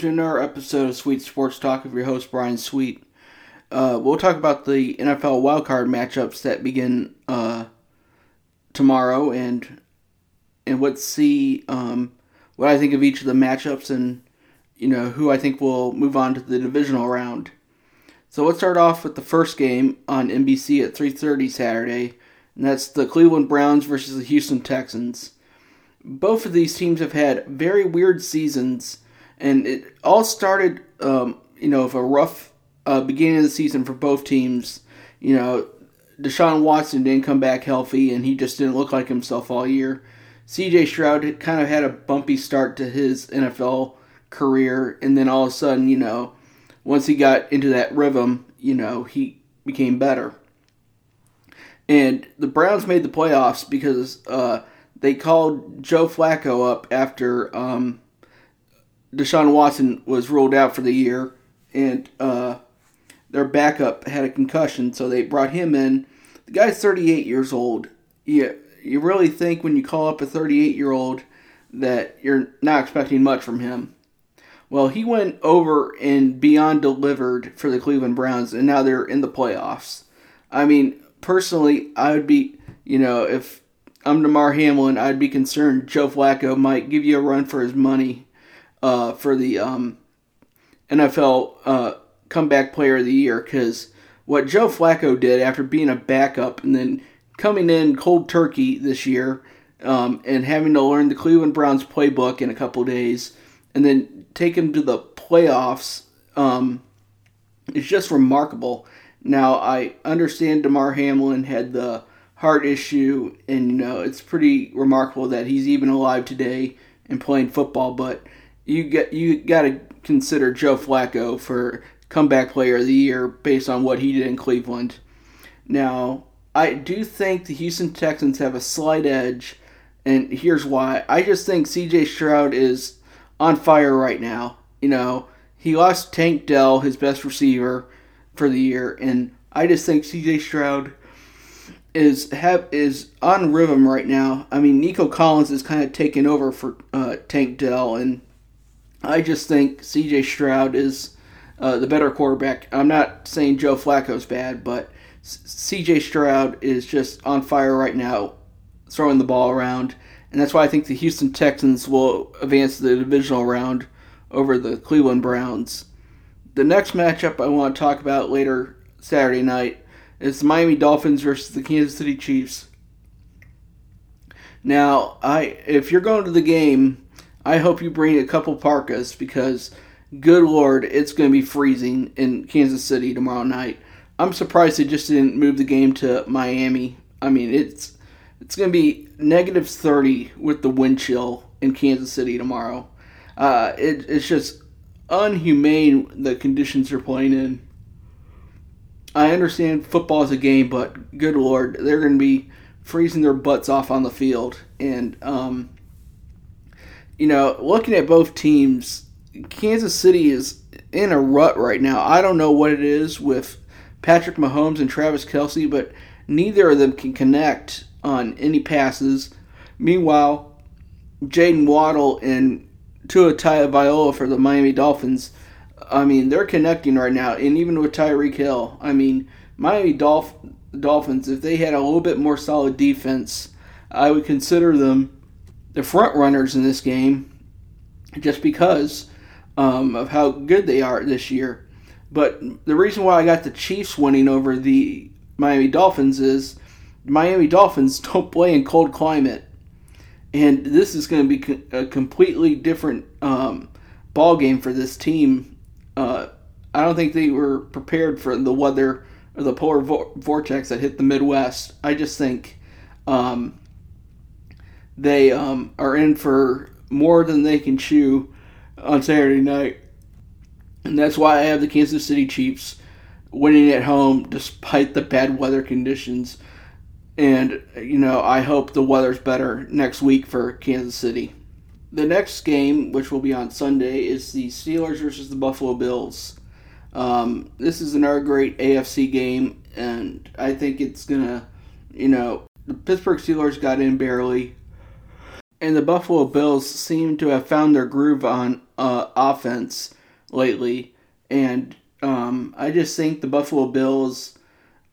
to another episode of Sweet Sports Talk with your host Brian Sweet. Uh, we'll talk about the NFL wildcard matchups that begin uh, tomorrow and and what see um, what I think of each of the matchups and you know who I think will move on to the divisional round. So let's start off with the first game on NBC at 3:30 Saturday, and that's the Cleveland Browns versus the Houston Texans. Both of these teams have had very weird seasons, and it all started, um, you know, of a rough uh, beginning of the season for both teams. You know, Deshaun Watson didn't come back healthy, and he just didn't look like himself all year. C.J. Stroud kind of had a bumpy start to his NFL career, and then all of a sudden, you know, once he got into that rhythm, you know, he became better. And the Browns made the playoffs because uh, they called Joe Flacco up after um, Deshaun Watson was ruled out for the year, and uh, their backup had a concussion, so they brought him in. The guy's 38 years old. You, you really think when you call up a 38 year old that you're not expecting much from him. Well, he went over and beyond delivered for the Cleveland Browns, and now they're in the playoffs. I mean, personally, I would be, you know, if I'm Damar Hamlin, I'd be concerned Joe Flacco might give you a run for his money uh, for the um, NFL uh, Comeback Player of the Year because what Joe Flacco did after being a backup and then coming in cold turkey this year um, and having to learn the Cleveland Browns playbook in a couple days and then take him to the playoffs um, is just remarkable. Now, I understand Damar Hamlin had the heart issue, and you know it's pretty remarkable that he's even alive today and playing football. But you get you got to consider Joe Flacco for comeback player of the year based on what he did in Cleveland. Now, I do think the Houston Texans have a slight edge, and here's why. I just think CJ Stroud is on fire right now. You know, he lost Tank Dell, his best receiver, for the year, and I just think CJ Stroud is have is on rhythm right now. I mean, Nico Collins is kind of taking over for uh, Tank Dell, and I just think CJ Stroud is uh, the better quarterback. I'm not saying Joe Flacco's bad, but CJ Stroud is just on fire right now, throwing the ball around, and that's why I think the Houston Texans will advance to the divisional round over the Cleveland Browns. The next matchup I want to talk about later Saturday night is the Miami Dolphins versus the Kansas City Chiefs. Now, I if you're going to the game, I hope you bring a couple parkas because good lord, it's going to be freezing in Kansas City tomorrow night. I'm surprised they just didn't move the game to Miami. I mean, it's it's going to be negative 30 with the wind chill in Kansas City tomorrow. Uh, it, it's just unhumane the conditions they're playing in. I understand football is a game, but good lord, they're going to be freezing their butts off on the field. And, um, you know, looking at both teams, Kansas City is in a rut right now. I don't know what it is with Patrick Mahomes and Travis Kelce, but neither of them can connect on any passes. Meanwhile, Jaylen Waddle and Tua Tagovailoa for the Miami Dolphins – I mean, they're connecting right now, and even with Tyreek Hill, I mean, Miami Dolph- Dolphins, if they had a little bit more solid defense, I would consider them the front runners in this game, just because um, of how good they are this year. But the reason why I got the Chiefs winning over the Miami Dolphins is Miami Dolphins don't play in cold climate, and this is going to be a completely different um, ball game for this team uh, I don't think they were prepared for the weather or the polar vo- vortex that hit the Midwest. I just think um, they um, are in for more than they can chew on Saturday night. And that's why I have the Kansas City Chiefs winning at home despite the bad weather conditions. And, you know, I hope the weather's better next week for Kansas City. The next game, which will be on Sunday, is the Steelers versus the Buffalo Bills. Um, this is another great AFC game, and I think it's gonna, you know, the Pittsburgh Steelers got in barely, and the Buffalo Bills seem to have found their groove on uh, offense lately, and um, I just think the Buffalo Bills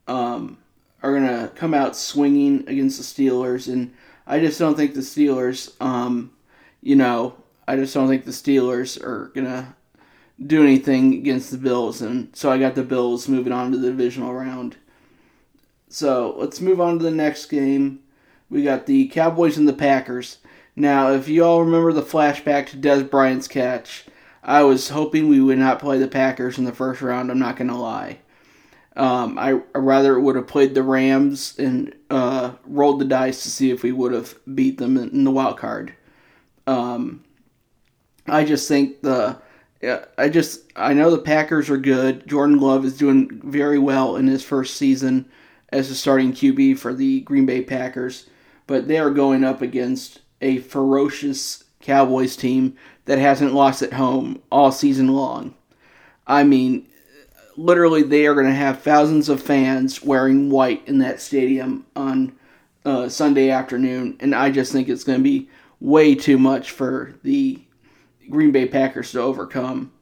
um, are gonna come out swinging against the Steelers, and I just don't think the Steelers, um, you know, I just don't think the Steelers are gonna do anything against the Bills, and so I got the Bills moving on to the divisional round. So let's move on to the next game. We got the Cowboys and the Packers. Now, if you all remember the flashback to Dez Bryant's catch, I was hoping we would not play the Packers in the first round. I'm not going to lie. Um, I, I, rather would have played the Rams and uh, rolled the dice to see if we would have beat them in, in the wild card. Um, I just think the I just I know the Packers are good. Jordan Love is doing very well in his first season as a starting QB for the Green Bay Packers, but they are going up against a ferocious Cowboys team that hasn't lost at home all season long. I mean, literally, they are going to have thousands of fans wearing white in that stadium on uh, Sunday afternoon, and I just think it's going to be way too much for the Green Bay Packers to overcome.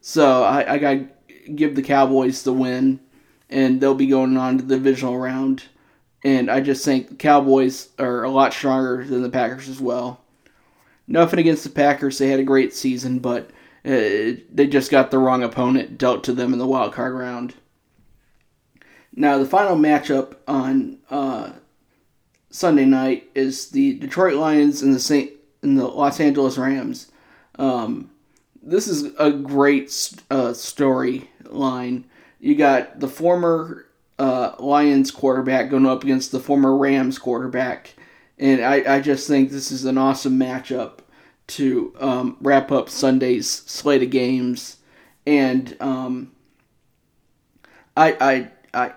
So I, I got give the Cowboys the win and they'll be going on to the divisional round. And I just think the Cowboys are a lot stronger than the Packers as well. Nothing against the Packers; they had a great season, but uh, they just got the wrong opponent dealt to them in the wild card round. Now, the final matchup on uh, Sunday night is the Detroit Lions and the Saint and the Los Angeles Rams. Um, this is a great uh, storyline you got the former uh, Lions quarterback going up against the former Rams quarterback. And I, I just think this is an awesome matchup to um, wrap up Sunday's slate of games. And um, I, I,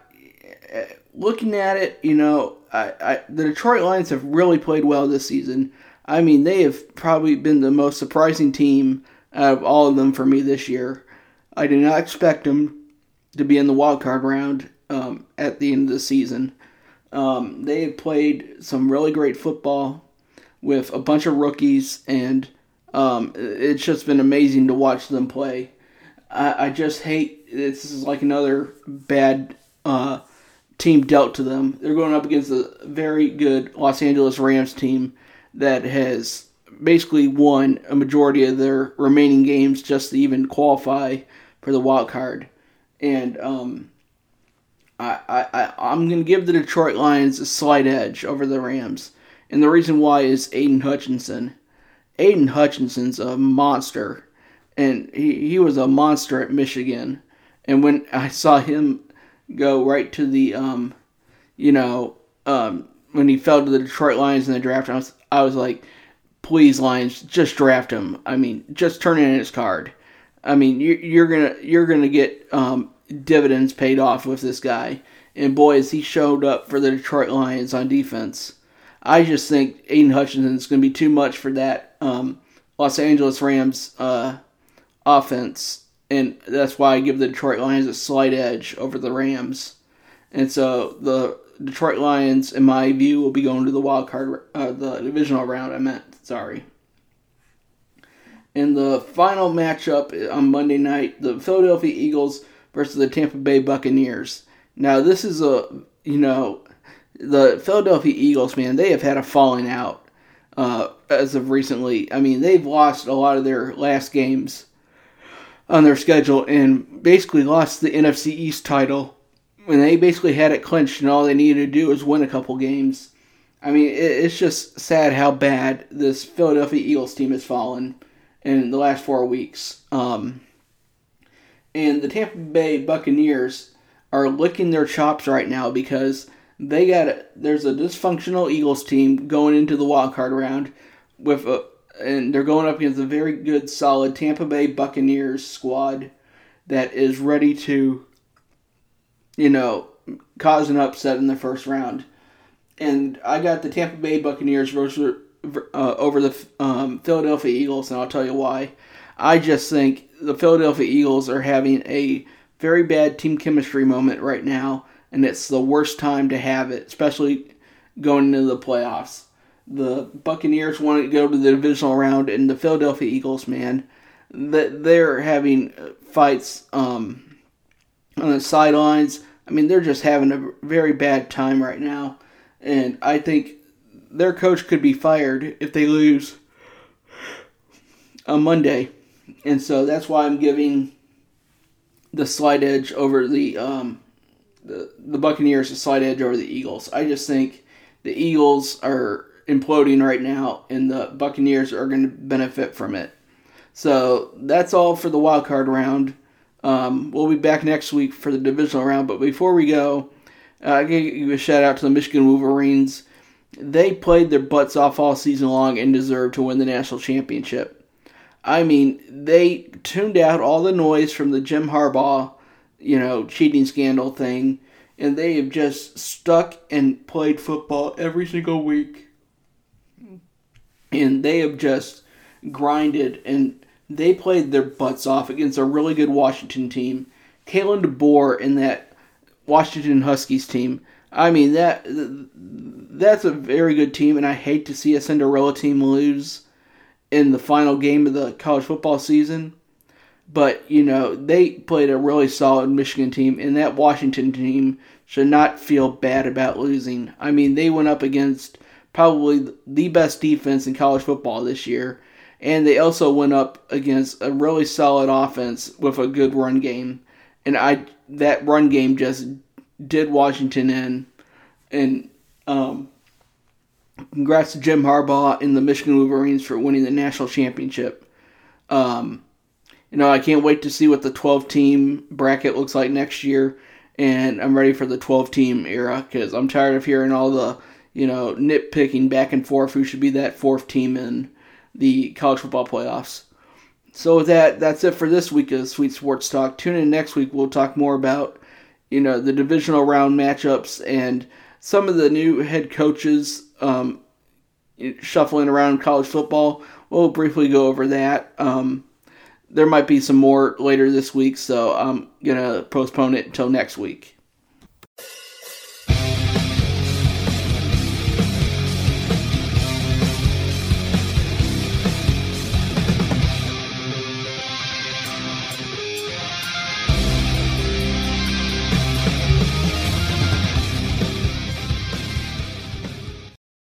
I, looking at it, you know, I, I, the Detroit Lions have really played well this season. I mean, they have probably been the most surprising team out of all of them for me this year. I did not expect them to be in the wild card round um, at the end of the season. Um, they have played some really great football with a bunch of rookies, and um, it's just been amazing to watch them play. I, I just hate this is like another bad uh, team dealt to them. They're going up against a very good Los Angeles Rams team that has basically won a majority of their remaining games just to even qualify for the wild card and um, I, I, I'm going to give the Detroit Lions a slight edge over the Rams. And the reason why is Aidan Hutchinson. Aidan Hutchinson's a monster. And he, he was a monster at Michigan. And when I saw him go right to the, um, you know, um, when he fell to the Detroit Lions in the draft, I was, I was like, please, Lions, just draft him. I mean, just turn in his card. I mean, you're gonna you're gonna get um, dividends paid off with this guy. And boy, he showed up for the Detroit Lions on defense. I just think Aidan Hutchinson is going to be too much for that um, Los Angeles Rams uh, offense, and that's why I give the Detroit Lions a slight edge over the Rams. And so the Detroit Lions, in my view, will be going to the wild card, uh, the divisional round. I meant, sorry. In the final matchup on Monday night, the Philadelphia Eagles versus the Tampa Bay Buccaneers. Now, this is a, you know, the Philadelphia Eagles, man, they have had a falling out uh, as of recently. I mean, they've lost a lot of their last games on their schedule and basically lost the NFC East title when they basically had it clinched and all they needed to do was win a couple games. I mean, it's just sad how bad this Philadelphia Eagles team has fallen in the last four weeks. Um, and the Tampa Bay Buccaneers are licking their chops right now because they got there's a dysfunctional Eagles team going into the wild card round with a and they're going up against a very good solid Tampa Bay Buccaneers squad that is ready to you know cause an upset in the first round. And I got the Tampa Bay Buccaneers versus uh, over the um, Philadelphia Eagles, and I'll tell you why. I just think the Philadelphia Eagles are having a very bad team chemistry moment right now, and it's the worst time to have it, especially going into the playoffs. The Buccaneers want to go to the divisional round, and the Philadelphia Eagles, man, that they're having fights um, on the sidelines. I mean, they're just having a very bad time right now, and I think their coach could be fired if they lose on Monday, and so that's why I'm giving the slight edge over the um, the the Buccaneers a slight edge over the Eagles. I just think the Eagles are imploding right now, and the Buccaneers are going to benefit from it. So that's all for the wild card round. Um, we'll be back next week for the divisional round, but before we go, uh, I give a shout out to the Michigan Wolverines. They played their butts off all season long and deserve to win the national championship. I mean, they tuned out all the noise from the Jim Harbaugh, you know, cheating scandal thing, and they have just stuck and played football every single week. And they have just grinded and they played their butts off against a really good Washington team. Kalen DeBoer and that Washington Huskies team. I mean that that's a very good team, and I hate to see a Cinderella team lose in the final game of the college football season. But, you know, they played a really solid Michigan team, and that Washington team should not feel bad about losing. I mean, they went up against probably the best defense in college football this year, and they also went up against a really solid offense with a good run game. And I that run game just did Washington in. And um, congrats to Jim Harbaugh and the Michigan Wolverines for winning the national championship. Um, you know, I can't wait to see what the 12 team bracket looks like next year. And I'm ready for the 12 team era because I'm tired of hearing all the, you know, nitpicking back and forth who should be that fourth team in the college football playoffs. So that, that's it for this week of Sweet Sports Talk. Tune in next week. We'll talk more about, you know, the divisional round matchups and some of the new head coaches um, shuffling around college football. We'll briefly go over that. Um, there might be some more later this week, so I'm gonna postpone it until next week.